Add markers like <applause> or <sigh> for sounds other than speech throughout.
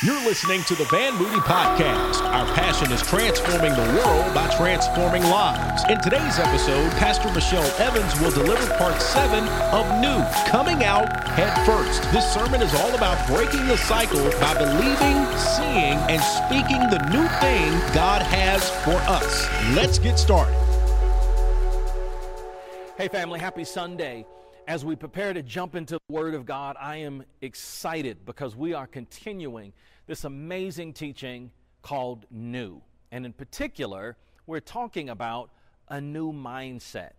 You're listening to the Van Moody Podcast. Our passion is transforming the world by transforming lives. In today's episode, Pastor Michelle Evans will deliver part seven of New Coming Out Head First. This sermon is all about breaking the cycle by believing, seeing, and speaking the new thing God has for us. Let's get started. Hey, family, happy Sunday. As we prepare to jump into the Word of God, I am excited because we are continuing this amazing teaching called New. And in particular, we're talking about a new mindset.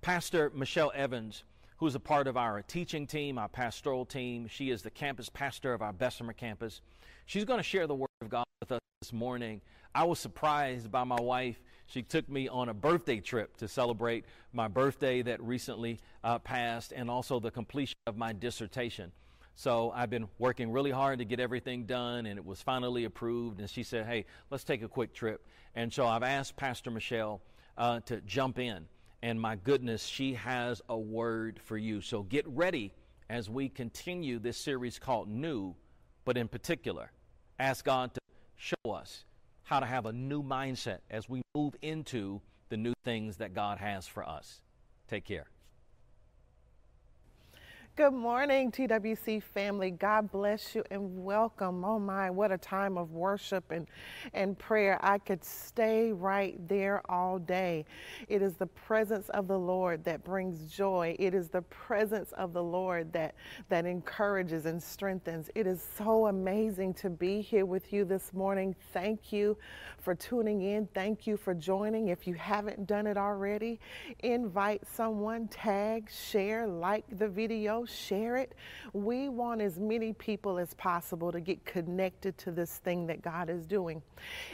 Pastor Michelle Evans, who's a part of our teaching team, our pastoral team, she is the campus pastor of our Bessemer campus. She's going to share the Word of God with us this morning. I was surprised by my wife she took me on a birthday trip to celebrate my birthday that recently uh, passed and also the completion of my dissertation. So I've been working really hard to get everything done, and it was finally approved. And she said, Hey, let's take a quick trip. And so I've asked Pastor Michelle uh, to jump in. And my goodness, she has a word for you. So get ready as we continue this series called New, but in particular, ask God to show us how to have a new mindset as we move into the new things that God has for us. Take care. Good morning, TWC family. God bless you and welcome. Oh my, what a time of worship and, and prayer. I could stay right there all day. It is the presence of the Lord that brings joy. It is the presence of the Lord that, that encourages and strengthens. It is so amazing to be here with you this morning. Thank you for tuning in. Thank you for joining. If you haven't done it already, invite someone, tag, share, like the video share it. We want as many people as possible to get connected to this thing that God is doing.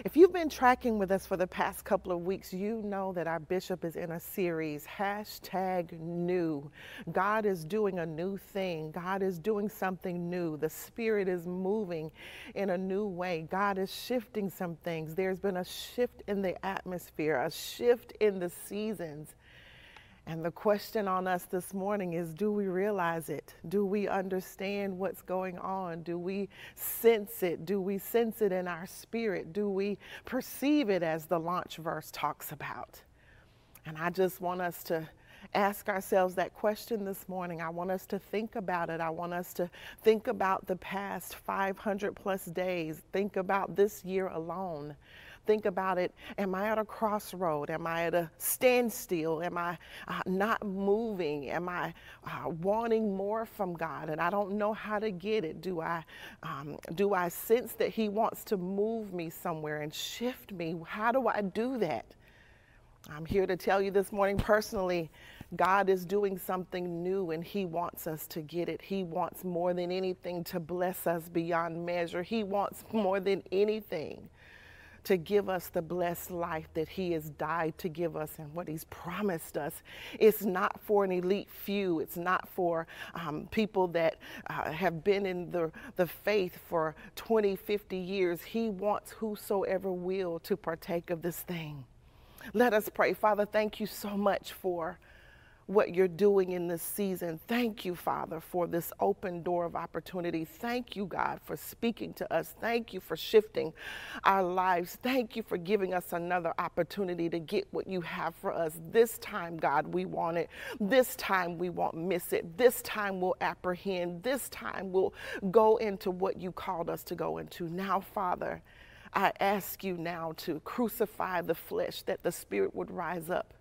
If you've been tracking with us for the past couple of weeks, you know that our bishop is in a series, hashtag new. God is doing a new thing. God is doing something new. The Spirit is moving in a new way. God is shifting some things. There's been a shift in the atmosphere, a shift in the seasons. And the question on us this morning is do we realize it? Do we understand what's going on? Do we sense it? Do we sense it in our spirit? Do we perceive it as the launch verse talks about? And I just want us to ask ourselves that question this morning. I want us to think about it. I want us to think about the past 500 plus days, think about this year alone think about it am I at a crossroad? Am I at a standstill? Am I uh, not moving? Am I uh, wanting more from God and I don't know how to get it? Do I, um, do I sense that He wants to move me somewhere and shift me? How do I do that? I'm here to tell you this morning personally. God is doing something new and He wants us to get it. He wants more than anything to bless us beyond measure. He wants more than anything to give us the blessed life that He has died to give us and what He's promised us. It's not for an elite few, it's not for um, people that uh, have been in the, the faith for 20, 50 years. He wants whosoever will to partake of this thing. Let us pray. Father, thank you so much for what you're doing in this season. Thank you, Father, for this open door of opportunity. Thank you, God, for speaking to us. Thank you for shifting our lives. Thank you for giving us another opportunity to get what you have for us. This time, God, we want it. This time, we won't miss it. This time, we'll apprehend. This time, we'll go into what you called us to go into. Now, Father, I ask you now to crucify the flesh that the Spirit would rise up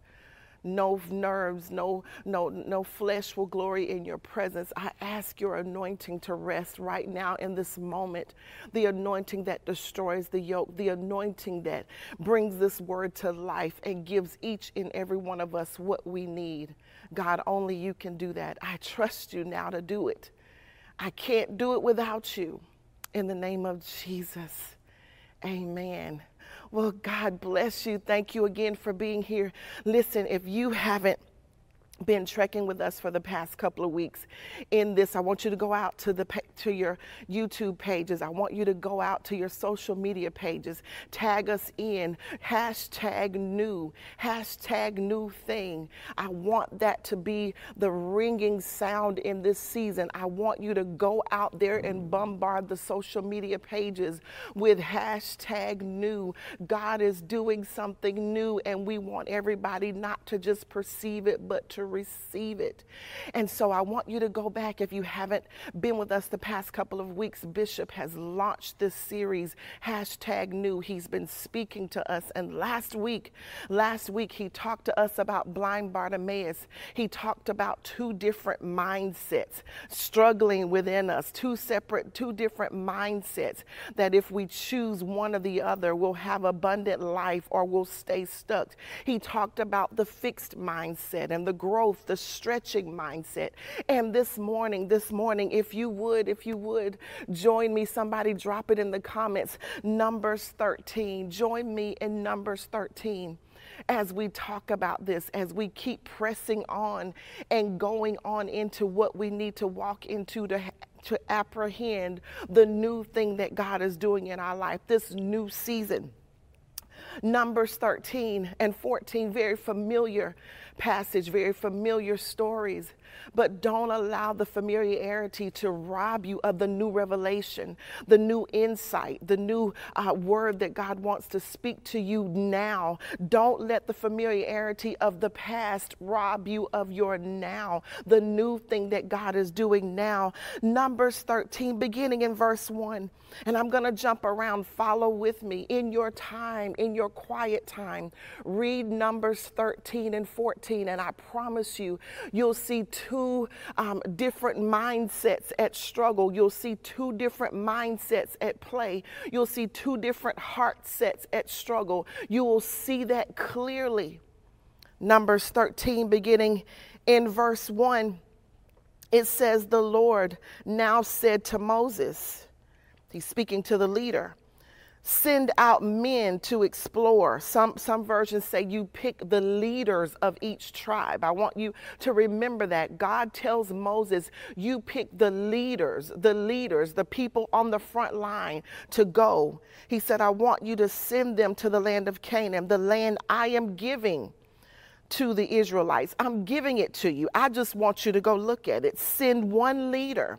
no nerves, no, no, no flesh will glory in your presence. I ask your anointing to rest right now in this moment. The anointing that destroys the yoke, the anointing that brings this word to life and gives each and every one of us what we need. God, only you can do that. I trust you now to do it. I can't do it without you. In the name of Jesus, amen. Well, God bless you. Thank you again for being here. Listen, if you haven't been trekking with us for the past couple of weeks in this. I want you to go out to the to your youtube pages. I want you to go out to your social media pages. Tag us in. Hashtag new. Hashtag new thing. I want that to be the ringing sound in this season. I want you to go out there and bombard the social media pages with hashtag new. God is doing something new and we want everybody not to just perceive it but to receive it. And so I want you to go back if you haven't been with us the past couple of weeks. Bishop has launched this series, hashtag new. He's been speaking to us. And last week, last week, he talked to us about blind Bartimaeus. He talked about two different mindsets struggling within us, two separate, two different mindsets that if we choose one or the other, we'll have abundant life or we'll stay stuck. He talked about the fixed mindset and the growth growth, the stretching mindset. And this morning, this morning, if you would, if you would join me, somebody drop it in the comments. Numbers 13. Join me in Numbers 13 as we talk about this, as we keep pressing on and going on into what we need to walk into to, to apprehend the new thing that God is doing in our life, this new season. Numbers 13 and 14, very familiar passage, very familiar stories but don't allow the familiarity to rob you of the new revelation, the new insight, the new uh, word that God wants to speak to you now. Don't let the familiarity of the past rob you of your now, the new thing that God is doing now. Numbers 13, beginning in verse 1. And I'm going to jump around. Follow with me in your time, in your quiet time. Read Numbers 13 and 14, and I promise you, you'll see two um, different mindsets at struggle. You'll see two different mindsets at play. You'll see two different heart sets at struggle. You will see that clearly. Numbers 13, beginning in verse 1, it says, The Lord now said to Moses, He's speaking to the leader send out men to explore. Some, some versions say you pick the leaders of each tribe. I want you to remember that. God tells Moses, you pick the leaders, the leaders, the people on the front line to go. He said, I want you to send them to the land of Canaan, the land I am giving to the Israelites. I'm giving it to you. I just want you to go look at it. Send one leader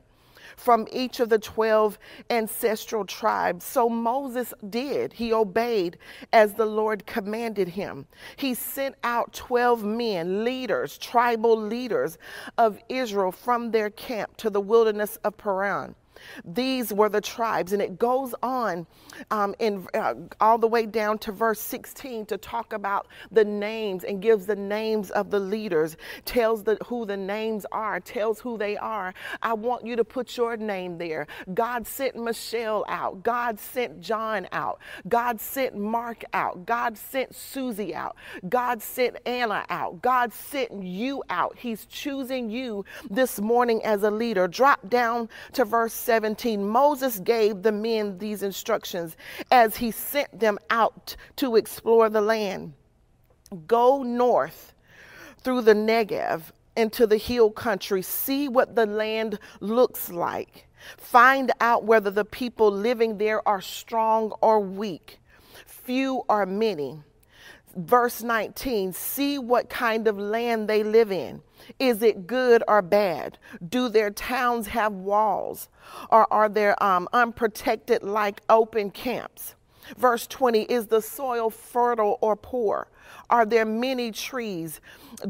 from each of the 12 ancestral tribes. So Moses did. He obeyed as the Lord commanded him. He sent out 12 men, leaders, tribal leaders of Israel from their camp to the wilderness of Paran. These were the tribes. And it goes on um, in, uh, all the way down to verse 16 to talk about the names and gives the names of the leaders, tells the, who the names are, tells who they are. I want you to put your name there. God sent Michelle out. God sent John out. God sent Mark out. God sent Susie out. God sent Anna out. God sent you out. He's choosing you this morning as a leader. Drop down to verse 17, Moses gave the men these instructions as he sent them out to explore the land. Go north through the Negev into the hill country, see what the land looks like. Find out whether the people living there are strong or weak, few or many. Verse 19, see what kind of land they live in is it good or bad? Do their towns have walls? Or are they um, unprotected like open camps? Verse 20 Is the soil fertile or poor? Are there many trees?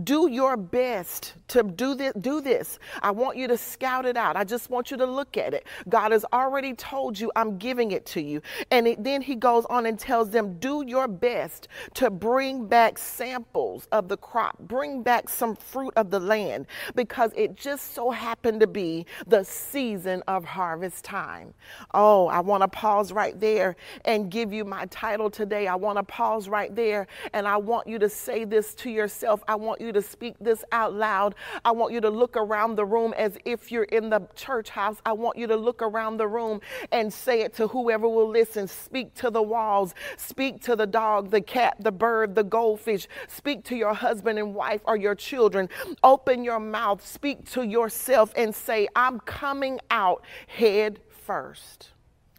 Do your best to do this, do this. I want you to scout it out. I just want you to look at it. God has already told you, I'm giving it to you. And it, then he goes on and tells them, do your best to bring back samples of the crop, bring back some fruit of the land, because it just so happened to be the season of harvest time. Oh, I want to pause right there and give you my title today. I want to pause right there and I want you to say this to yourself. I want you to speak this out loud. I want you to look around the room as if you're in the church house. I want you to look around the room and say it to whoever will listen. Speak to the walls, speak to the dog, the cat, the bird, the goldfish. Speak to your husband and wife or your children. Open your mouth, speak to yourself, and say, I'm coming out head first.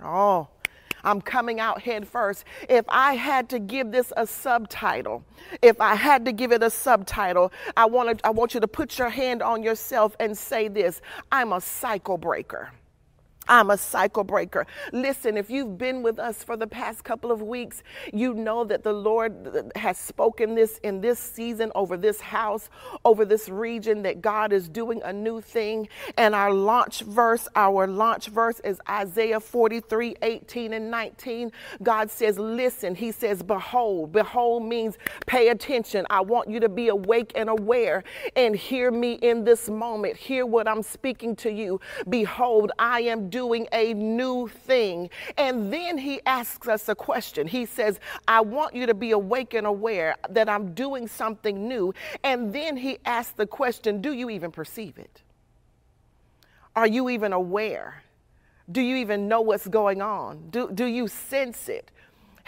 Oh, I'm coming out head first. If I had to give this a subtitle, if I had to give it a subtitle, I want to, I want you to put your hand on yourself and say this I'm a cycle breaker. I'm a cycle breaker. Listen, if you've been with us for the past couple of weeks, you know that the Lord has spoken this in this season over this house, over this region, that God is doing a new thing. And our launch verse, our launch verse is Isaiah 43 18 and 19. God says, Listen, He says, Behold. Behold means pay attention. I want you to be awake and aware and hear me in this moment. Hear what I'm speaking to you. Behold, I am doing doing a new thing. And then he asks us a question. He says, I want you to be awake and aware that I'm doing something new. And then he asks the question, Do you even perceive it? Are you even aware? Do you even know what's going on? Do, do you sense it?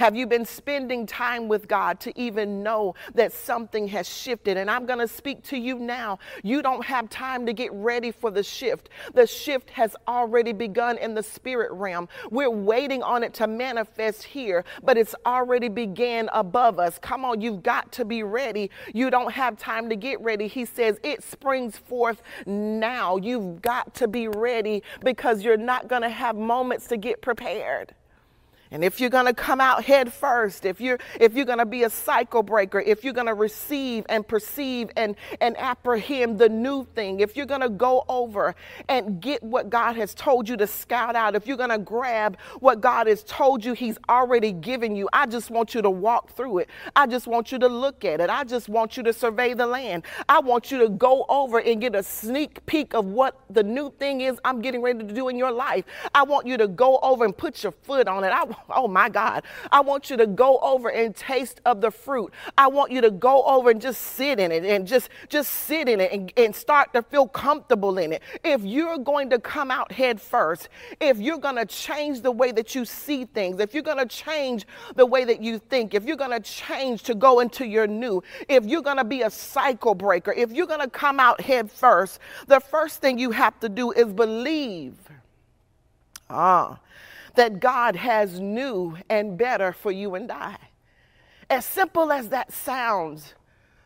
Have you been spending time with God to even know that something has shifted? And I'm going to speak to you now. You don't have time to get ready for the shift. The shift has already begun in the spirit realm. We're waiting on it to manifest here, but it's already began above us. Come on, you've got to be ready. You don't have time to get ready. He says it springs forth now. You've got to be ready because you're not going to have moments to get prepared. And if you're going to come out head first, if you're if you're going to be a cycle breaker, if you're going to receive and perceive and and apprehend the new thing, if you're going to go over and get what God has told you to scout out, if you're going to grab what God has told you he's already given you, I just want you to walk through it. I just want you to look at it. I just want you to survey the land. I want you to go over and get a sneak peek of what the new thing is I'm getting ready to do in your life. I want you to go over and put your foot on it. I oh my God, I want you to go over and taste of the fruit. I want you to go over and just sit in it and just, just sit in it and, and start to feel comfortable in it. If you're going to come out head first, if you're going to change the way that you see things, if you're going to change the way that you think, if you're going to change to go into your new, if you're going to be a cycle breaker, if you're going to come out head first, the first thing you have to do is believe. Ah, that God has new and better for you and I. As simple as that sounds,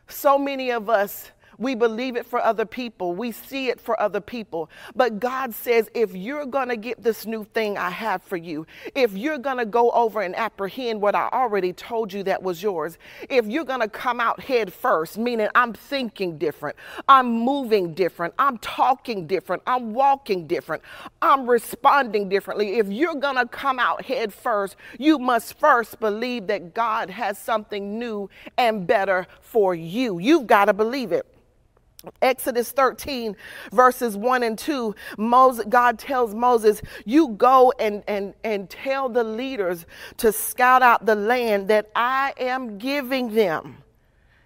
so many of us we believe it for other people. We see it for other people. But God says, if you're going to get this new thing I have for you, if you're going to go over and apprehend what I already told you that was yours, if you're going to come out head first, meaning I'm thinking different, I'm moving different, I'm talking different, I'm walking different, I'm responding differently, if you're going to come out head first, you must first believe that God has something new and better for you. You've got to believe it. Exodus 13, verses 1 and 2, Moses, God tells Moses, You go and, and, and tell the leaders to scout out the land that I am giving them.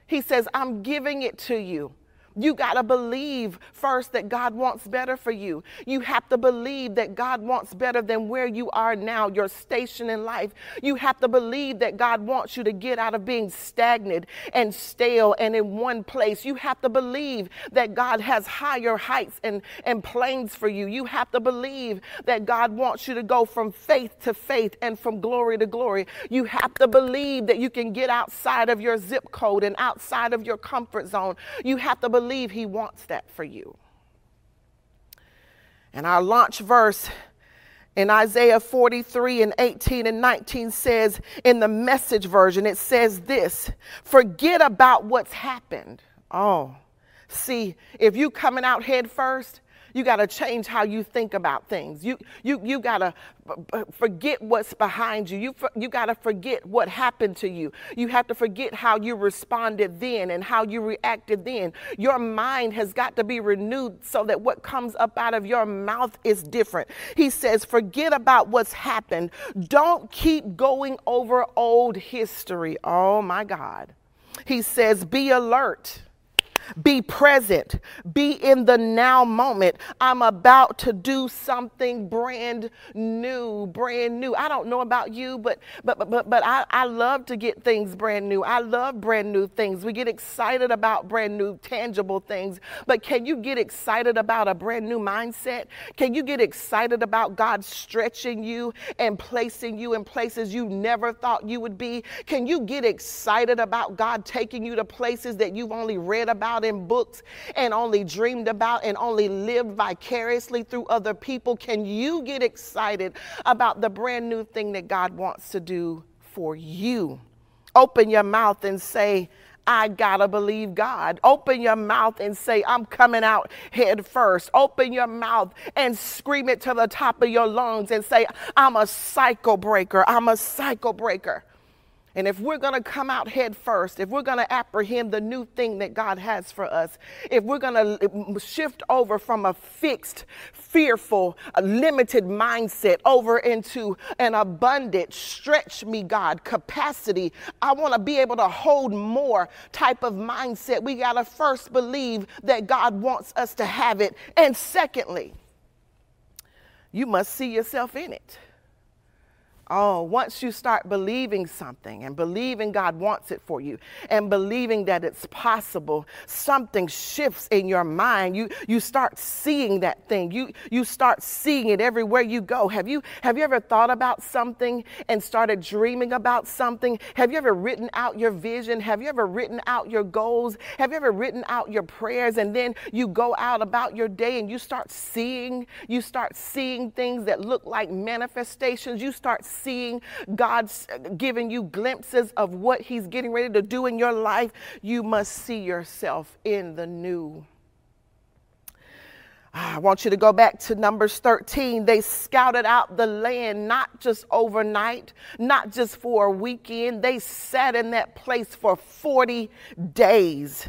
He says, I'm giving it to you. You got to believe first that God wants better for you. You have to believe that God wants better than where you are now, your station in life. You have to believe that God wants you to get out of being stagnant and stale and in one place. You have to believe that God has higher heights and, and planes for you. You have to believe that God wants you to go from faith to faith and from glory to glory. You have to believe that you can get outside of your zip code and outside of your comfort zone. You have to believe believe He wants that for you. And our launch verse in Isaiah 43 and 18 and 19 says, in the message version, it says this forget about what's happened. Oh, see, if you coming out head first, you got to change how you think about things. You, you, you got to forget what's behind you. You, you got to forget what happened to you. You have to forget how you responded then and how you reacted then. Your mind has got to be renewed so that what comes up out of your mouth is different. He says, forget about what's happened. Don't keep going over old history. Oh my God. he says, Be alert. Be present. Be in the now moment. I'm about to do something brand new, brand new. I don't know about you, but but but but I, I love to get things brand new. I love brand new things. We get excited about brand new, tangible things. But can you get excited about a brand new mindset? Can you get excited about God stretching you and placing you in places you never thought you would be? Can you get excited about God taking you to places that you've only read about? About in books and only dreamed about and only lived vicariously through other people? Can you get excited about the brand new thing that God wants to do for you? Open your mouth and say, I gotta believe God. Open your mouth and say, I'm coming out head first. Open your mouth and scream it to the top of your lungs and say, I'm a cycle breaker. I'm a cycle breaker. And if we're going to come out head first, if we're going to apprehend the new thing that God has for us, if we're going to shift over from a fixed, fearful, limited mindset over into an abundant, stretch me, God, capacity, I want to be able to hold more type of mindset. We got to first believe that God wants us to have it. And secondly, you must see yourself in it. Oh, once you start believing something and believing God wants it for you and believing that it's possible, something shifts in your mind. You you start seeing that thing. You you start seeing it everywhere you go. Have you have you ever thought about something and started dreaming about something? Have you ever written out your vision? Have you ever written out your goals? Have you ever written out your prayers and then you go out about your day and you start seeing, you start seeing things that look like manifestations. You start seeing God's uh, giving you glimpses of what He's getting ready to do in your life, you must see yourself in the new. Ah, I want you to go back to Numbers 13. They scouted out the land not just overnight, not just for a weekend. They sat in that place for 40 days.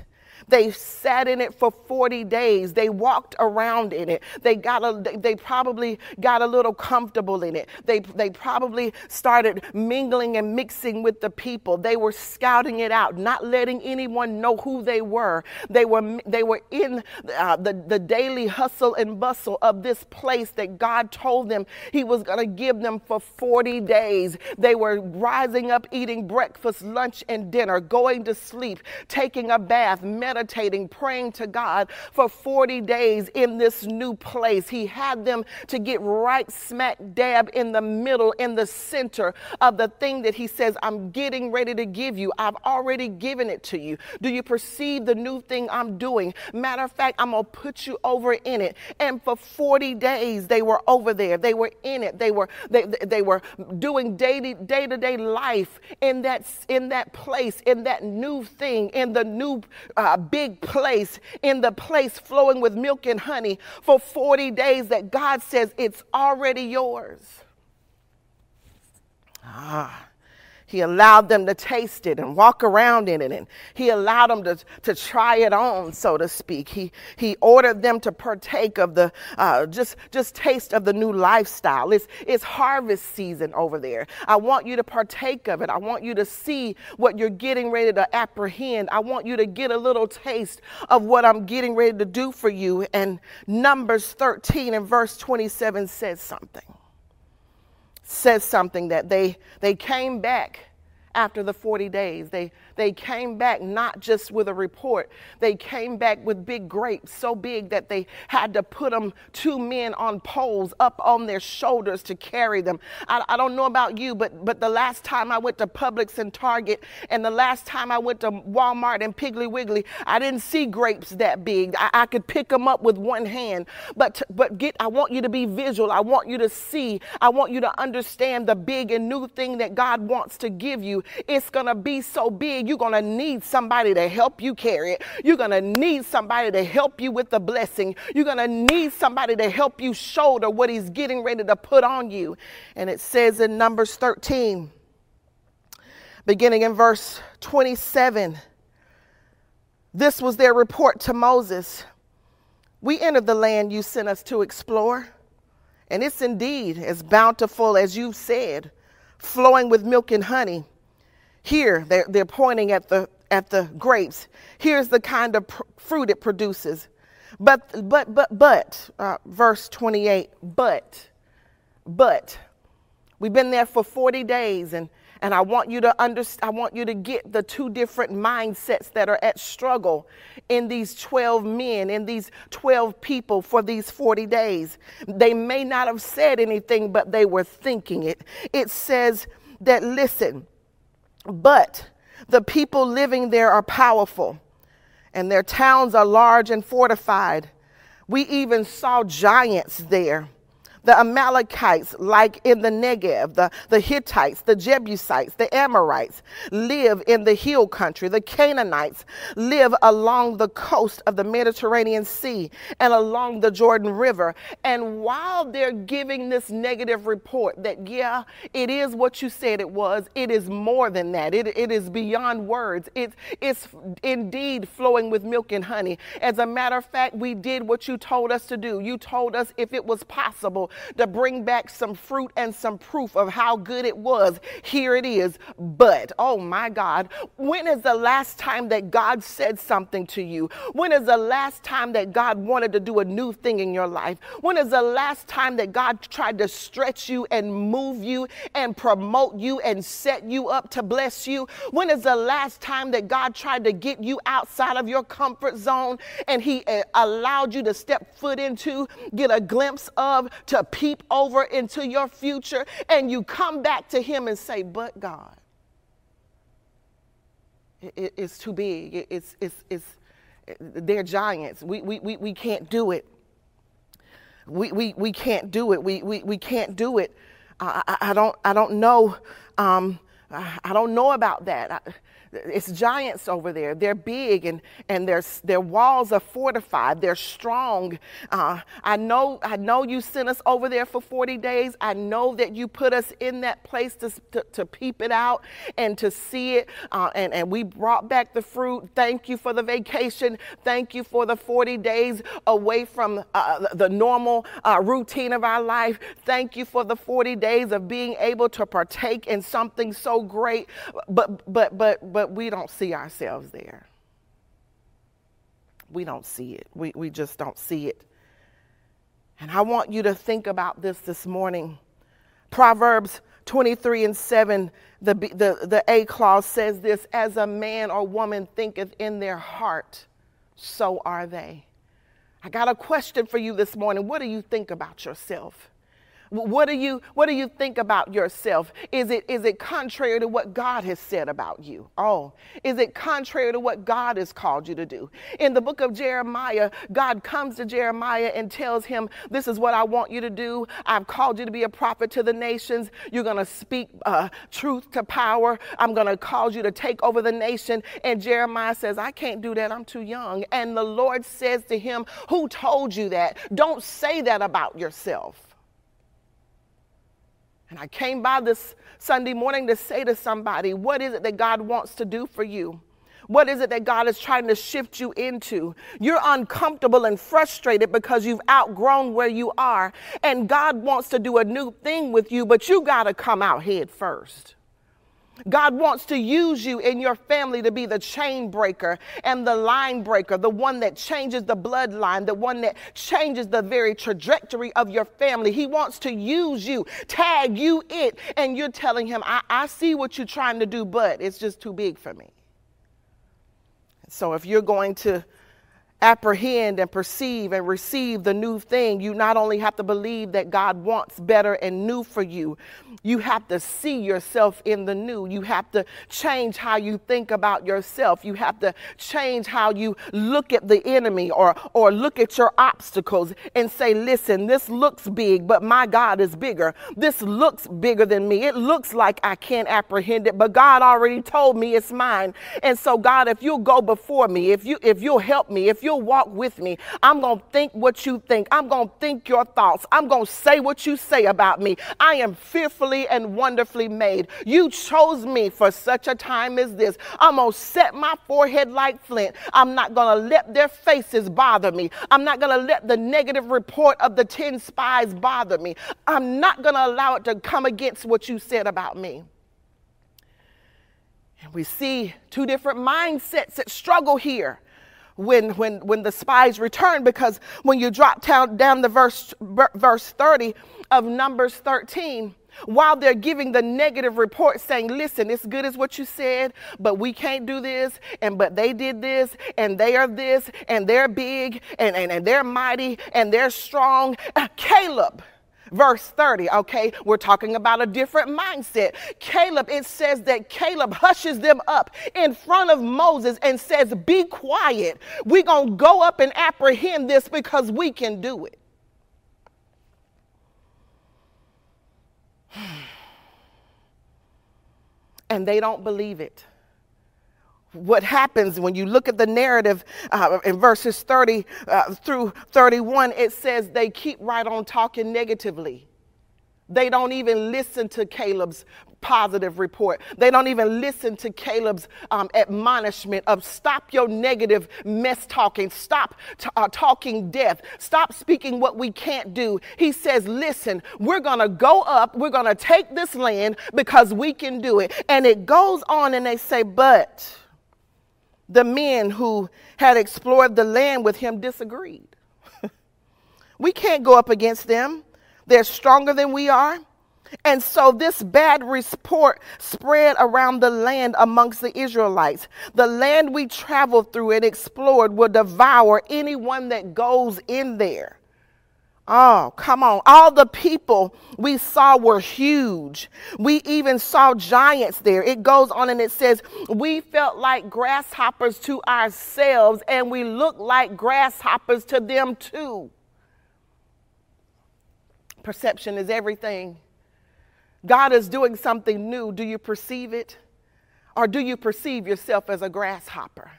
They sat in it for 40 days. They walked around in it. They got a, they probably got a little comfortable in it. They, they probably started mingling and mixing with the people. They were scouting it out, not letting anyone know who they were. They were, they were in uh, the, the daily hustle and bustle of this place that God told them He was going to give them for 40 days. They were rising up, eating breakfast, lunch, and dinner, going to sleep, taking a bath, meditating meditating, praying to God for 40 days in this new place. He had them to get right smack dab in the middle, in the center of the thing that He says, I'm getting ready to give you. I've already given it to you. Do you perceive the new thing I'm doing? Matter of fact, I'm going to put you over in it. And for 40 days, they were over there. They were in it. They were, they, they were doing day to day life in that, in that place, in that new thing, in the new uh, big place, in the place flowing with milk and honey for 40 days that God says it's already yours. Ah. He allowed them to taste it and walk around in it. And he allowed them to, to try it on, so to speak. He, he ordered them to partake of the, uh, just, just taste of the new lifestyle. It's, it's harvest season over there. I want you to partake of it. I want you to see what you're getting ready to apprehend. I want you to get a little taste of what I'm getting ready to do for you. And Numbers 13 and verse 27 says something says something that they they came back after the 40 days. They, they came back not just with a report, they came back with big grapes, so big that they had to put them, two men on poles up on their shoulders to carry them. I, I don't know about you, but, but the last time I went to Publix and Target, and the last time I went to Walmart and Piggly Wiggly, I didn't see grapes that big. I, I could pick them up with one hand. But, but get, I want you to be visual. I want you to see. I want you to understand the big and new thing that God wants to give you it's going to be so big, you're going to need somebody to help you carry it. You're going to need somebody to help you with the blessing. You're going to need somebody to help you shoulder what He's getting ready to put on you. And it says in Numbers 13, beginning in verse 27, this was their report to Moses. We entered the land you sent us to explore, and it's indeed as bountiful as you've said, flowing with milk and honey. Here, they're, they're pointing at the at the grapes. Here's the kind of pr- fruit it produces. But, but, but, but, uh, verse 28, but, but, we've been there for 40 days and and I want you to understand, I want you to get the two different mindsets that are at struggle in these 12 men, in these 12 people for these 40 days. They may not have said anything, but they were thinking it. It says that, listen, but the people living there are powerful, and their towns are large and fortified. We even saw giants there the Amalekites, like in the Negev, the, the Hittites, the Jebusites, the Amorites live in the hill country. The Canaanites live along the coast of the Mediterranean Sea and along the Jordan River. And while they're giving this negative report that, yeah, it is what you said it was, it is more than that. It, it is beyond words. It, it's indeed flowing with milk and honey. As a matter of fact, we did what you told us to do. You told us if it was possible to bring back some fruit and some proof of how good it was. Here it is. But, oh my God, when is the last time that God said something to you? When is the last time that God wanted to do a new thing in your life? When is the last time that God tried to stretch you and move you and promote you and set you up to bless you? When is the last time that God tried to get you outside of your comfort zone and He uh, allowed you to step foot into, get a glimpse of, to peep over into your future and you come back to Him and say, But God, it, it's too big. It, it's, it's, it's, they're giants. We, we, we, we can't do it. We, we, we can't do it. We, we, we can't do it. I, I, I don't, I don't know. Um, I don't know about that. I, it's giants over there. They're big and, and their, their walls are fortified. They're strong. Uh, I, know, I know you sent us over there for 40 days. I know that you put us in that place to, to, to peep it out and to see it. Uh, and, and we brought back the fruit. Thank you for the vacation. Thank you for the 40 days away from uh, the normal uh, routine of our life. Thank you for the 40 days of being able to partake in something so great. But, but, but, but but we don't see ourselves there. We don't see it. We, we just don't see it. And I want you to think about this this morning. Proverbs 23 and 7, the, the, the A clause says this As a man or woman thinketh in their heart, so are they. I got a question for you this morning. What do you think about yourself? What do you what do you think about yourself? Is it is it contrary to what God has said about you? Oh, is it contrary to what God has called you to do? In the book of Jeremiah, God comes to Jeremiah and tells him, "This is what I want you to do. I've called you to be a prophet to the nations. You're going to speak uh, truth to power. I'm going to cause you to take over the nation." And Jeremiah says, "I can't do that. I'm too young." And the Lord says to him, "Who told you that? Don't say that about yourself." And I came by this Sunday morning to say to somebody, what is it that God wants to do for you? What is it that God is trying to shift you into? You're uncomfortable and frustrated because you've outgrown where you are, and God wants to do a new thing with you, but you got to come out head first. God wants to use you in your family to be the chain breaker and the line breaker, the one that changes the bloodline, the one that changes the very trajectory of your family. He wants to use you, tag you it, and you're telling him, I, I see what you're trying to do, but it's just too big for me. So if you're going to apprehend and perceive and receive the new thing, you not only have to believe that God wants better and new for you, you have to see yourself in the new. You have to change how you think about yourself. You have to change how you look at the enemy or, or look at your obstacles and say, listen, this looks big, but my God is bigger. This looks bigger than me. It looks like I can't apprehend it, but God already told me it's mine. And so, God, if you'll go before me, if you if you'll help me, if you you'll walk with me, I'm going to think what you think. I'm going to think your thoughts. I'm going to say what you say about me. I am fearfully and wonderfully made. You chose me for such a time as this. I'm going to set my forehead like flint. I'm not going to let their faces bother me. I'm not going to let the negative report of the 10 spies bother me. I'm not going to allow it to come against what you said about me. And we see two different mindsets that struggle here when, when, when the spies return because when you drop down, down the verse, verse 30 of Numbers 13, while they're giving the negative report saying, listen, it's good as what you said, but we can't do this, and but they did this, and they are this, and they're big, and, and, and they're mighty, and they're strong. Uh, Caleb verse 30, okay? We're talking about a different mindset. Caleb, it says that Caleb hushes them up in front of Moses and says, Be quiet. We're going to go up and apprehend this because we can do it. <sighs> And they don't believe it what happens when you look at the narrative uh, in verses 30 uh, through 31, it says they keep right on talking negatively. They don't even listen to Caleb's positive report. They don't even listen to Caleb's um, admonishment of stop your negative mess talking, stop t- uh, talking death, stop speaking what we can't do. He says, listen, we're going to go up, we're going to take this land because we can do it. And it goes on and they say, but the men who had explored the land with him disagreed. <laughs> we can't go up against them. They're stronger than we are. And so this bad report spread around the land amongst the Israelites. The land we traveled through and explored will devour anyone that goes in there. Oh, come on. All the people we saw were huge. We even saw giants there. It goes on and it says, We felt like grasshoppers to ourselves, and we looked like grasshoppers to them too. Perception is everything. God is doing something new. Do you perceive it? Or do you perceive yourself as a grasshopper?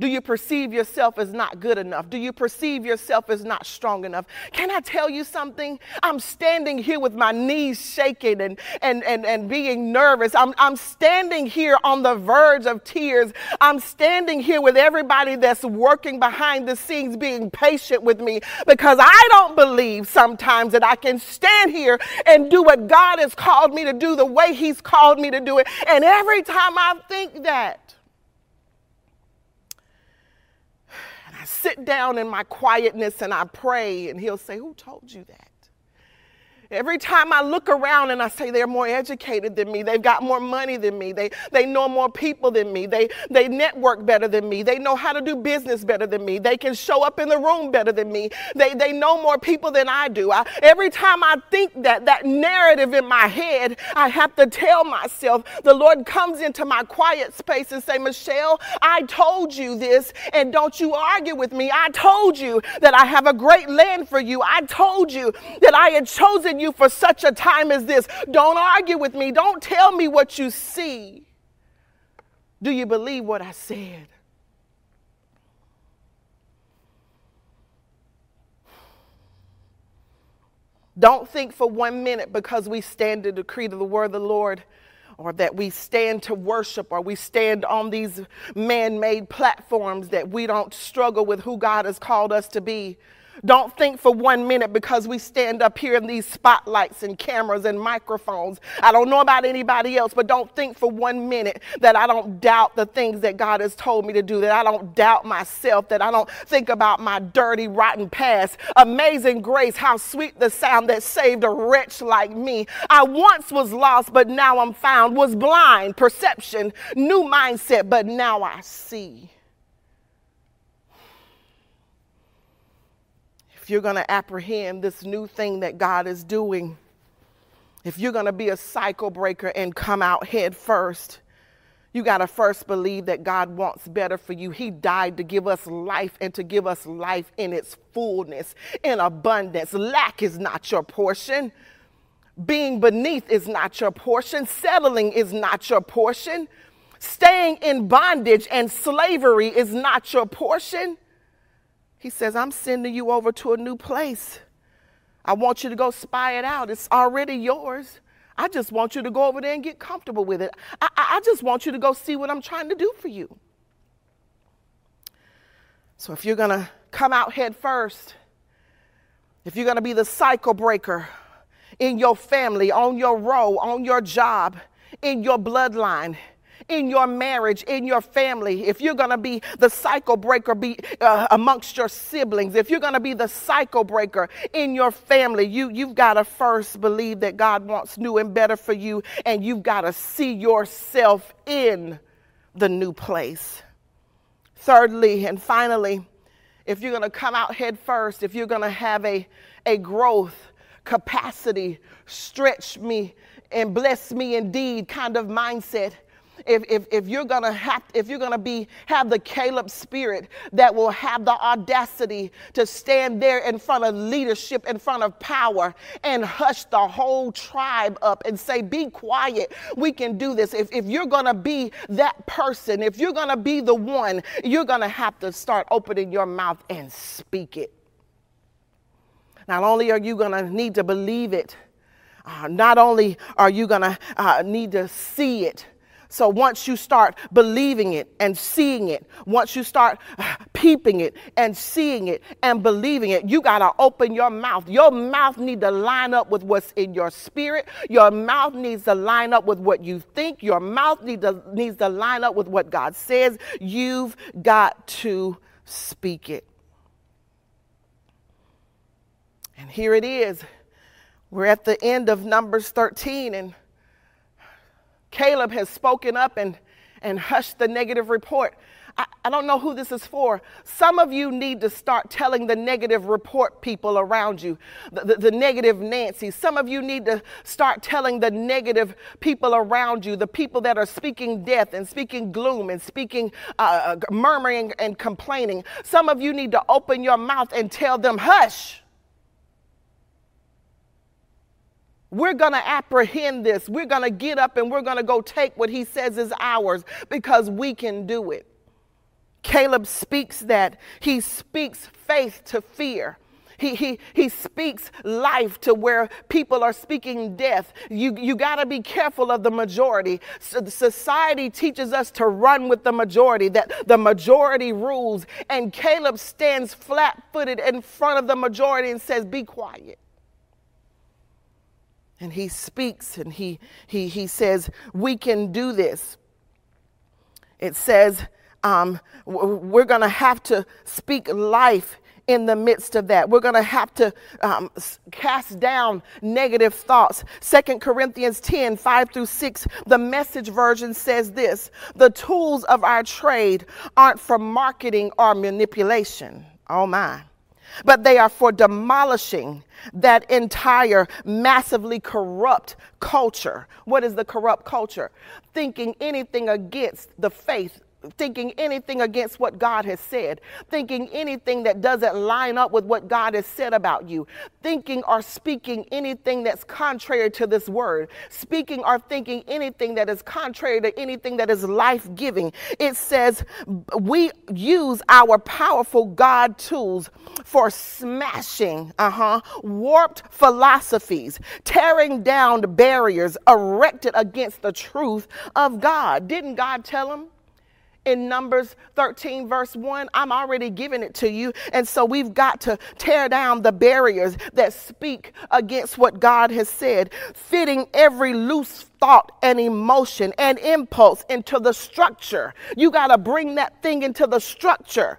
Do you perceive yourself as not good enough? Do you perceive yourself as not strong enough? Can I tell you something? I'm standing here with my knees shaking and, and, and, and being nervous. I'm, I'm standing here on the verge of tears. I'm standing here with everybody that's working behind the scenes being patient with me because I don't believe sometimes that I can stand here and do what God has called me to do the way He's called me to do it. And every time I think that, sit down in my quietness and I pray, and he'll say, Who told you that? Every time I look around and I say they're more educated than me, they've got more money than me, they, they know more people than me, they, they network better than me, they know how to do business better than me, they can show up in the room better than me, they, they know more people than I do. I, every time I think that, that narrative in my head, I have to tell myself, the Lord comes into my quiet space and say, Michelle, I told you this, and don't you argue with me. I told you that I have a great land for you. I told you that I had chosen you for such a time as this. Don't argue with me. Don't tell me what you see. Do you believe what I said? Don't think for one minute because we stand to decree to the word of the Lord or that we stand to worship or we stand on these man made platforms that we don't struggle with who God has called us to be. Don't think for one minute because we stand up here in these spotlights and cameras and microphones. I don't know about anybody else, but don't think for one minute that I don't doubt the things that God has told me to do, that I don't doubt myself, that I don't think about my dirty, rotten past. Amazing grace, how sweet the sound that saved a wretch like me. I once was lost, but now I'm found, was blind, perception, new mindset, but now I see. You're going to apprehend this new thing that God is doing, if you're going to be a cycle breaker and come out head first, you got to first believe that God wants better for you. He died to give us life and to give us life in its fullness, in abundance. Lack is not your portion. Being beneath is not your portion. Settling is not your portion. Staying in bondage and slavery is not your portion. He says, I'm sending you over to a new place. I want you to go spy it out. It's already yours. I just want you to go over there and get comfortable with it. I, I just want you to go see what I'm trying to do for you. So if you're going to come out head first, if you're going to be the cycle breaker in your family, on your row, on your job, in your bloodline, in your marriage, in your family, if you're going to be the cycle breaker be, uh, amongst your siblings, if you're going to be the cycle breaker in your family, you, you've got to first believe that God wants new and better for you, and you've got to see yourself in the new place. Thirdly and finally, if you're going to come out head first, if you're going to have a, a growth capacity, stretch me and bless me indeed kind of mindset, if, if, if you're gonna have if you're gonna be have the Caleb spirit that will have the audacity to stand there in front of leadership, in front of power, and hush the whole tribe up and say, Be quiet, we can do this. If, if you're gonna be that person, if you're gonna be the one, you're gonna have to start opening your mouth and speak it. Not only are you gonna need to believe it, uh, not only are you gonna uh, need to see it, so once you start believing it and seeing it, once you start uh, peeping it and seeing it and believing it, you got to open your mouth. Your mouth needs to line up with what's in your spirit. Your mouth needs to line up with what you think. Your mouth need to, needs to line up with what God says. You've got to speak it. And here it is. We're at the end of Numbers 13 and Caleb has spoken up and, and hushed the negative report. I, I, don't know who this is for. Some of you need to start telling the negative report people around you, the, the, the negative Nancy. Some of you need to start telling the negative people around you, the people that are speaking death and speaking gloom and speaking uh, uh murmuring and complaining. Some of you need to open your mouth and tell them, hush. We're going to apprehend this. We're going to get up and we're going to go take what he says is ours because we can do it. Caleb speaks that. He speaks faith to fear. He, he, he speaks life to where people are speaking death. You, you got to be careful of the majority. So society teaches us to run with the majority, that the majority rules. And Caleb stands flat footed in front of the majority and says, Be quiet and he speaks and he, he, he says, We can do this. It says, um, we're going to have to speak life in the midst of that. We're going to have to um, cast down negative thoughts. Second Corinthians 10 5 through 6, the message version says this The tools of our trade aren't for marketing or manipulation. Oh my but they are for demolishing that entire massively corrupt culture. What is the corrupt culture? Thinking anything against the faith thinking anything against what God has said, thinking anything that doesn't line up with what God has said about you, thinking or speaking anything that's contrary to this word, speaking or thinking anything that is contrary to anything that is life giving. It says we use our powerful God tools for smashing, uh-huh, warped philosophies, tearing down barriers erected against the truth of God. Didn't God tell him? In Numbers 13, verse 1, I'm already giving it to you. And so we've got to tear down the barriers that speak against what God has said, fitting every loose thought and emotion and impulse into the structure. You got to bring that thing into the structure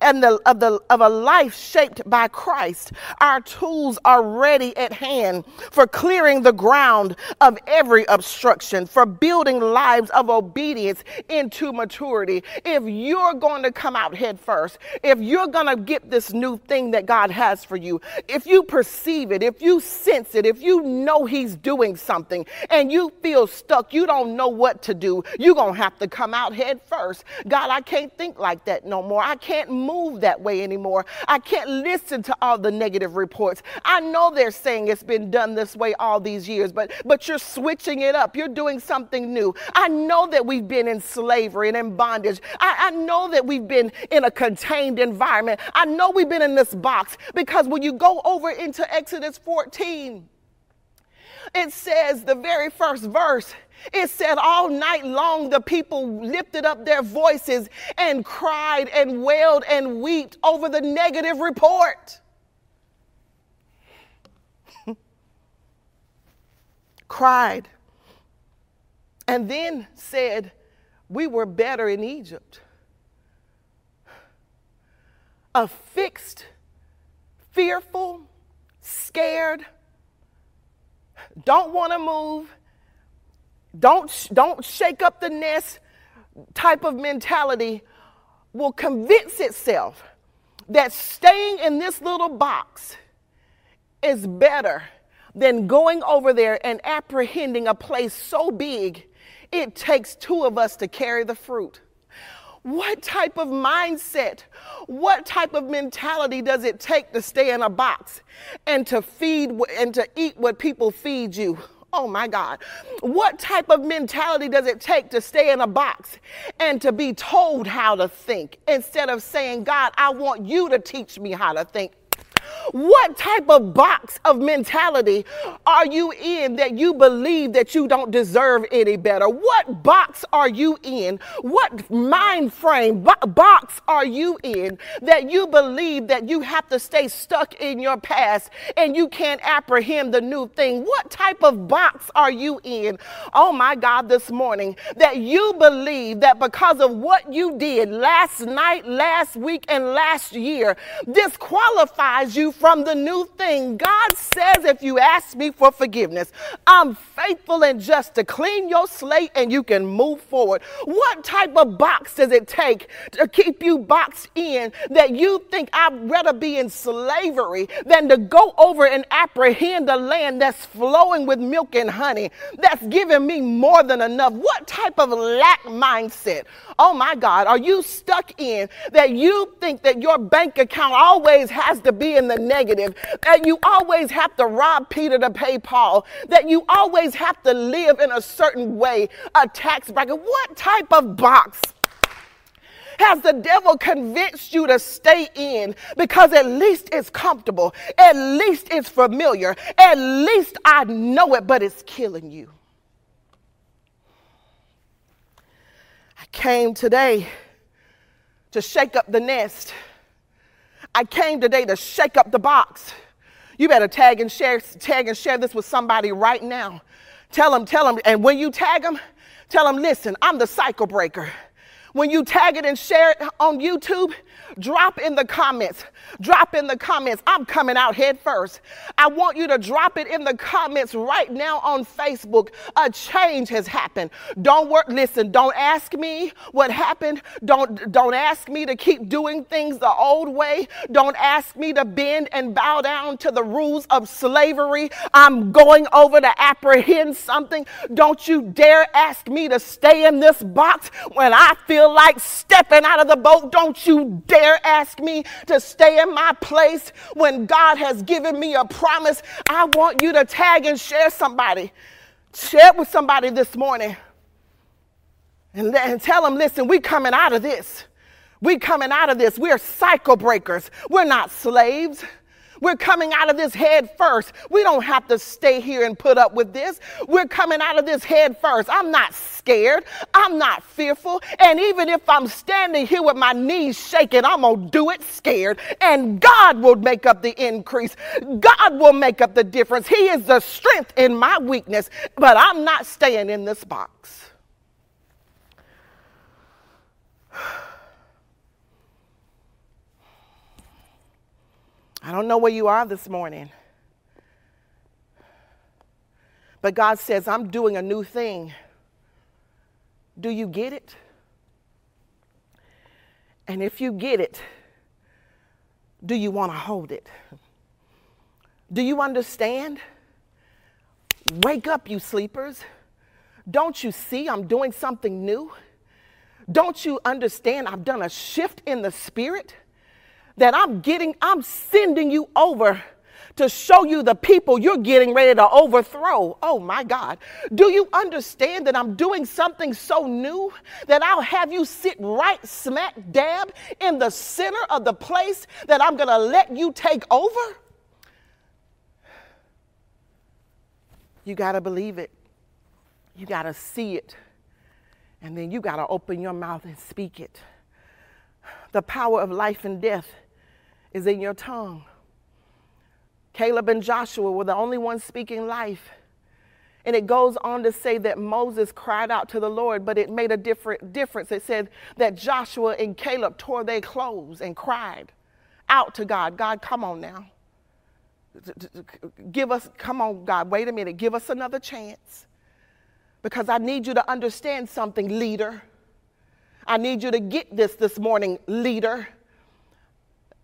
and the, of, the, of a life shaped by Christ, our tools are ready at hand for clearing the ground of every obstruction, for building lives of obedience into maturity. If you're going to come out head first, if you're going to get this new thing that God has for you, if you perceive it, if you sense it, if you know He's doing something and you feel stuck, you don't know what to do, you're going to have to come out head first. God, I can't think like that no more. I can't move that way anymore. I can't listen to all the negative reports. I know they're saying it's been done this way all these years, but but you're switching it up. You're doing something new. I know that we've been in slavery and in bondage. I, I know that we've been in a contained environment. I know we've been in this box because when you go over into Exodus 14, it says the very first verse it said all night long the people lifted up their voices and cried and wailed and wept over the negative report. <laughs> cried and then said, we were better in Egypt. A fixed, fearful, scared, don't want to move, don't, don't shake up the nest type of mentality will convince itself that staying in this little box is better than going over there and apprehending a place so big it takes two of us to carry the fruit. What type of mindset, what type of mentality does it take to stay in a box and to feed and to eat what people feed you? Oh my God. What type of mentality does it take to stay in a box and to be told how to think instead of saying, God, I want you to teach me how to think? What type of box of mentality are you in that you believe that you don't deserve any better? What box are you in? What mind frame bo- box are you in that you believe that you have to stay stuck in your past and you can't apprehend the new thing? What type of box are you in? Oh my God, this morning that you believe that because of what you did last night, last week, and last year disqualifies you from the new thing. God says, if you ask me for forgiveness, I'm faithful and just to clean your slate and you can move forward. What type of box does it take to keep you boxed in that you think I'd rather be in slavery than to go over and apprehend a land that's flowing with milk and honey, that's giving me more than enough? What type of lack mindset? Oh my God, are you stuck in that you think that your bank account always has to be in the negative, that you always have to rob Peter to pay Paul, that you always have to live in a certain way, a tax bracket. What type of box? Has the devil convinced you to stay in because at least it's comfortable, at least it's familiar, at least I know it, but it's killing you? I came today to shake up the nest I came today to shake up the box. You better tag and share, tag and share this with somebody right now. Tell them, tell them, and when you tag them, tell them, listen, I'm the cycle breaker. When you tag it and share it on YouTube, drop in the comments. Drop in the comments. I'm coming out head first. I want you to drop it in the comments right now on Facebook. A change has happened. Don't work. Listen, don't ask me what happened. Don't, don't ask me to keep doing things the old way. Don't ask me to bend and bow down to the rules of slavery. I'm going over to apprehend something. Don't you dare ask me to stay in this box when I feel like stepping out of the boat. Don't you dare ask me to stay in my place when God has given me a promise. I want you to tag and share somebody. Share it with somebody this morning. And, and tell them, listen, we coming out of this. We coming out of this. We're cycle breakers. We're not slaves. We're coming out of this head first. We don't have to stay here and put up with this. We're coming out of this head first. I'm not scared. I'm not fearful. And even if I'm standing here with my knees shaking, I'm going to do it scared. And God will make up the increase. God will make up the difference. He is the strength in my weakness, but I'm not staying in this box. I don't know where you are this morning. But God says, I'm doing a new thing. Do you get it? And if you get it, do you want to hold it? Do you understand? Wake up, you sleepers. Don't you see I'm doing something new? Don't you understand I've done a shift in the spirit? That I'm getting, I'm sending you over to show you the people you're getting ready to overthrow. Oh my God. Do you understand that I'm doing something so new that I'll have you sit right smack dab in the center of the place that I'm going to let you take over? You got to believe it. You got to see it. And then you got to open your mouth and speak it. The power of life and death is in your tongue. Caleb and Joshua were the only ones speaking life. And it goes on to say that Moses cried out to the Lord, but it made a different difference. It said that Joshua and Caleb tore their clothes and cried out to God. God, come on now. Give us, come on, God, wait a minute, give us another chance. Because I need you to understand something, leader. I need you to get this this morning, leader.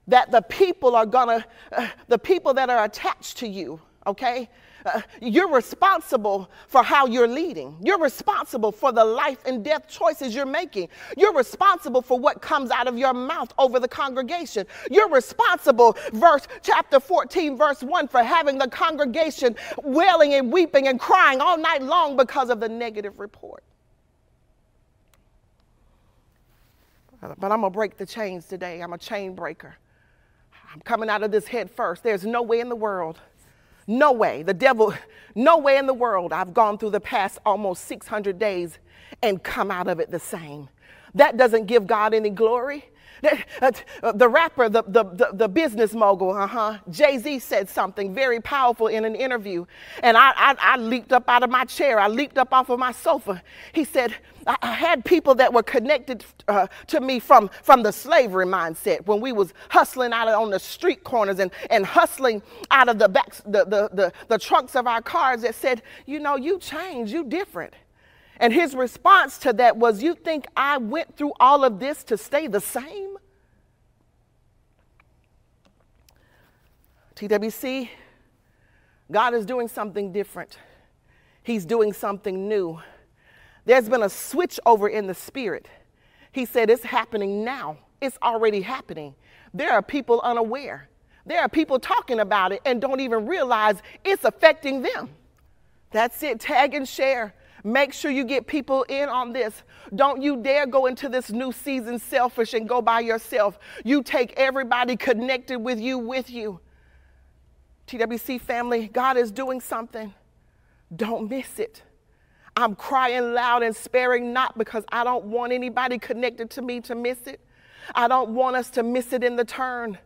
That the people are gonna, uh, the people that are attached to you, okay? Uh, you're responsible for how you're leading. You're responsible for the life and death choices you're making. You're responsible for what comes out of your mouth over the congregation. You're responsible, verse chapter 14, verse 1, for having the congregation wailing and weeping and crying all night long because of the negative report. But I'm to break the chains today. I'm a chain breaker. I'm coming out of this head first. There's no way in the world no way. The devil, <laughs> no way in the world I've gone through the past almost 600 days and come out of it the same. That doesn't give God any glory. Uh, the rapper, the, the, the, the business mogul, uh-huh, Jay-Z said something very powerful in an interview. And I, I, I leaped up out of my chair. I leaped up off of my sofa. He said, I, I had people that were connected uh, to me from, from the slavery mindset when we was hustling out on the street corners and, and hustling out of the, backs, the, the, the, the trunks of our cars that said, you know, you changed, you different. And his response to that was, You think I went through all of this to stay the same? TWC, God is doing something different. He's doing something new. There's been a switch over in the spirit. He said, It's happening now. It's already happening. There are people unaware. There are people talking about it and don't even realize it's affecting them. That's it. Tag and share. Make sure you get people in on this. Don't you dare go into this new season selfish and go by yourself. You take everybody connected with you with you. TWC family, God is doing something. Don't miss it. I'm crying loud and sparing not because I don't want anybody connected to me to miss it. I don't want us to miss it in the turn.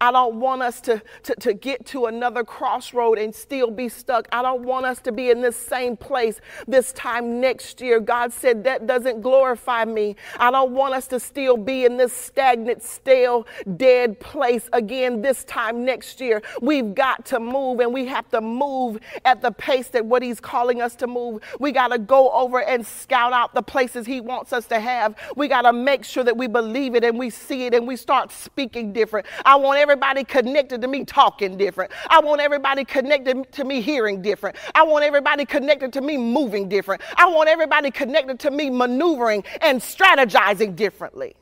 I don't want us to, to, to get to another crossroad and still be stuck. I don't want us to be in this same place this time next year. God said that doesn't glorify me. I don't want us to still be in this stagnant, stale, dead place again this time next year. We've got to move and we have to move at the pace that what He's calling us to move. We got to go over and scout out the places He wants us to have. We got to make sure that we believe it and we see it and we start speaking different. I want everybody connected to me talking different. I want everybody connected to me hearing different. I want everybody connected to me moving different. I want everybody connected to me maneuvering and strategizing differently.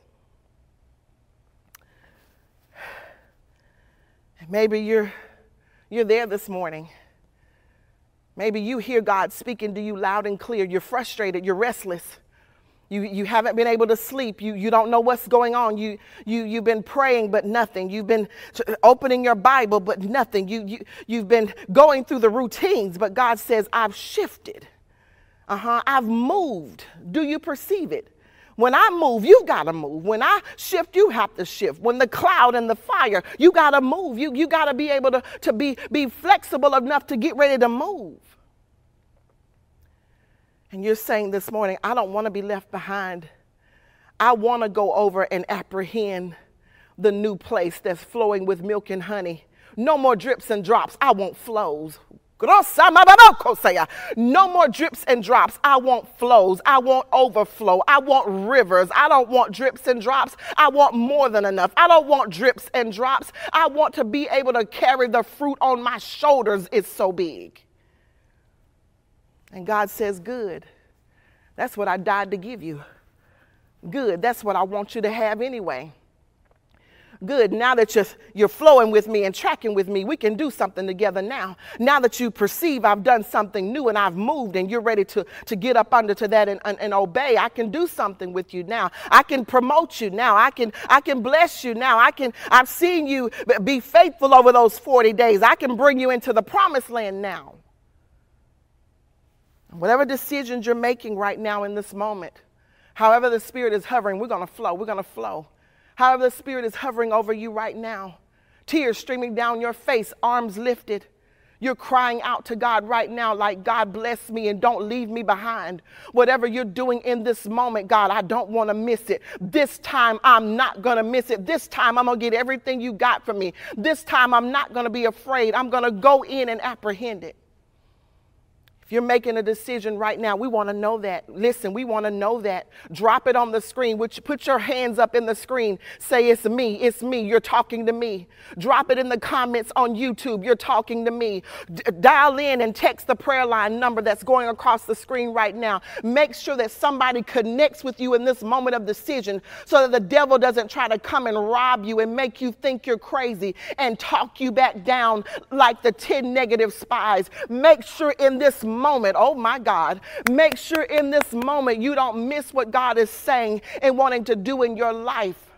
Maybe you're you're there this morning. Maybe you hear God speaking to you loud and clear. You're frustrated, you're restless. You, you haven't been able to sleep. You, you don't know what's going on. You, you, you've been praying, but nothing. You've been opening your Bible, but nothing. You, you, you've been going through the routines, but God says, I've shifted. Uh huh. I've moved. Do you perceive it? When I move, you got to move. When I shift, you have to shift. When the cloud and the fire, you got to move. You, you got to be able to, to be, be flexible enough to get ready to move. And you're saying this morning, I don't want to be left behind. I want to go over and apprehend the new place that's flowing with milk and honey. No more drips and drops. I want flows. No more drips and drops. I want flows. I want overflow. I want rivers. I don't want drips and drops. I want more than enough. I don't want drips and drops. I want to be able to carry the fruit on my shoulders. It's so big. And God says, Good. That's what I died to give you. Good. That's what I want you to have anyway. Good. Now that you're, you're flowing with me and tracking with me, we can do something together now. Now that you perceive I've done something new and I've moved and you're ready to, to get up under to that and, and, and obey, I can do something with you now. I can promote you now. I can, I can bless you now. I can, I've seen you be faithful over those 40 days. I can bring you into the promised land now. Whatever decisions you're making right now in this moment, however the Spirit is hovering, we're going to flow. We're going to flow. However the Spirit is hovering over you right now, tears streaming down your face, arms lifted. You're crying out to God right now, like, God bless me and don't leave me behind. Whatever you're doing in this moment, God, I don't want to miss it. This time, I'm not going to miss it. This time, I'm going to get everything you got for me. This time, I'm not going to be afraid. I'm going to go in and apprehend it you're making a decision right now, we want to know that. Listen, we want to know that. Drop it on the screen. Put your hands up in the screen. Say it's me. It's me. You're talking to me. Drop it in the comments on YouTube. You're talking to me. D- dial in and text the prayer line number that's going across the screen right now. Make sure that somebody connects with you in this moment of decision so that the devil doesn't try to come and rob you and make you think you're crazy and talk you back down like the 10 negative spies. Make sure in this moment oh my God, make sure in this moment you don't miss what God is saying and wanting to do in your life.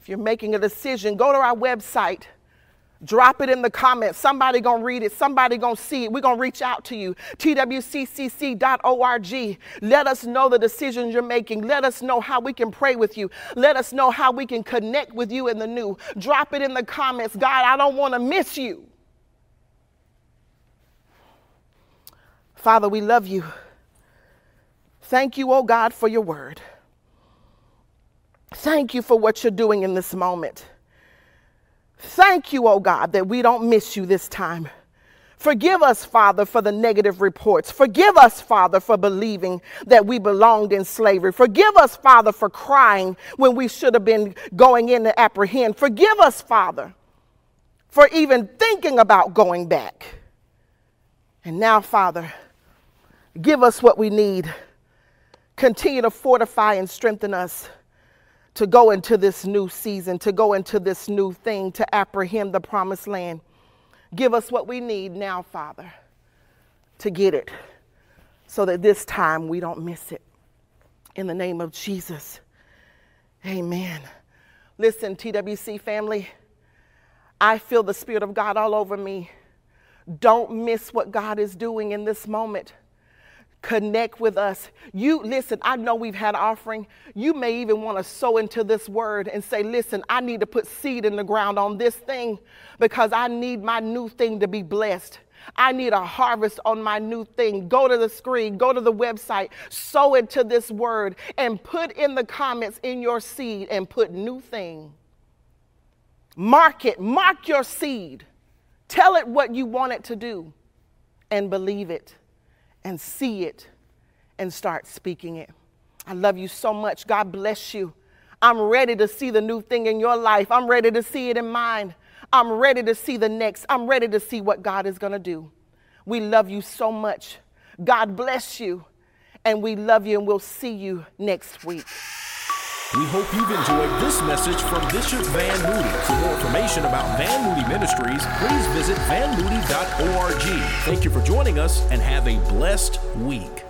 If you're making a decision, go to our website. Drop it in the comments. Somebody gonna read it. Somebody gonna see it. We're gonna reach out to you. twccc.org. Let us know the decisions you're making. Let us know how we can pray with you. Let us know how we can connect with you in the new. Drop it in the comments. God, I don't want to miss you. Father, we love you. Thank you, oh God, for your word. Thank you for what you're doing in this moment. Thank you, oh God, that we don't miss you this time. Forgive us, Father, for the negative reports. Forgive us, Father, for believing that we belonged in slavery. Forgive us, Father, for crying when we should have been going in to apprehend. Forgive us, Father, for even thinking about going back. And now, Father, Give us what we need. Continue to fortify and strengthen us to go into this new season, to go into this new thing, to apprehend the promised land. Give us what we need now, Father, to get it so that this time we don't miss it. In the name of Jesus, amen. Listen, TWC family, I feel the Spirit of God all over me. Don't miss what God is doing in this moment connect with us. You listen, I know we've had offering. You may even want to sow into this word and say, listen, I need to put seed in the ground on this thing because I need my new thing to be blessed. I need a harvest on my new thing. Go to the screen, go to the website, sow into this word, and put in the comments in your seed and put new thing. Mark it, mark your seed. Tell it what you want it to do and believe it and see it and start speaking it. I love you so much. God bless you. I'm ready to see the new thing in your life. I'm ready to see it in mine. I'm ready to see the next. I'm ready to see what God is going to do. We love you so much. God bless you. And we love you, and we'll see you next week. We hope you've enjoyed this message from Bishop Van Moody. For more information about Van Moody Ministries, please visit vanmoody.org. Thank you for joining us and have a blessed week.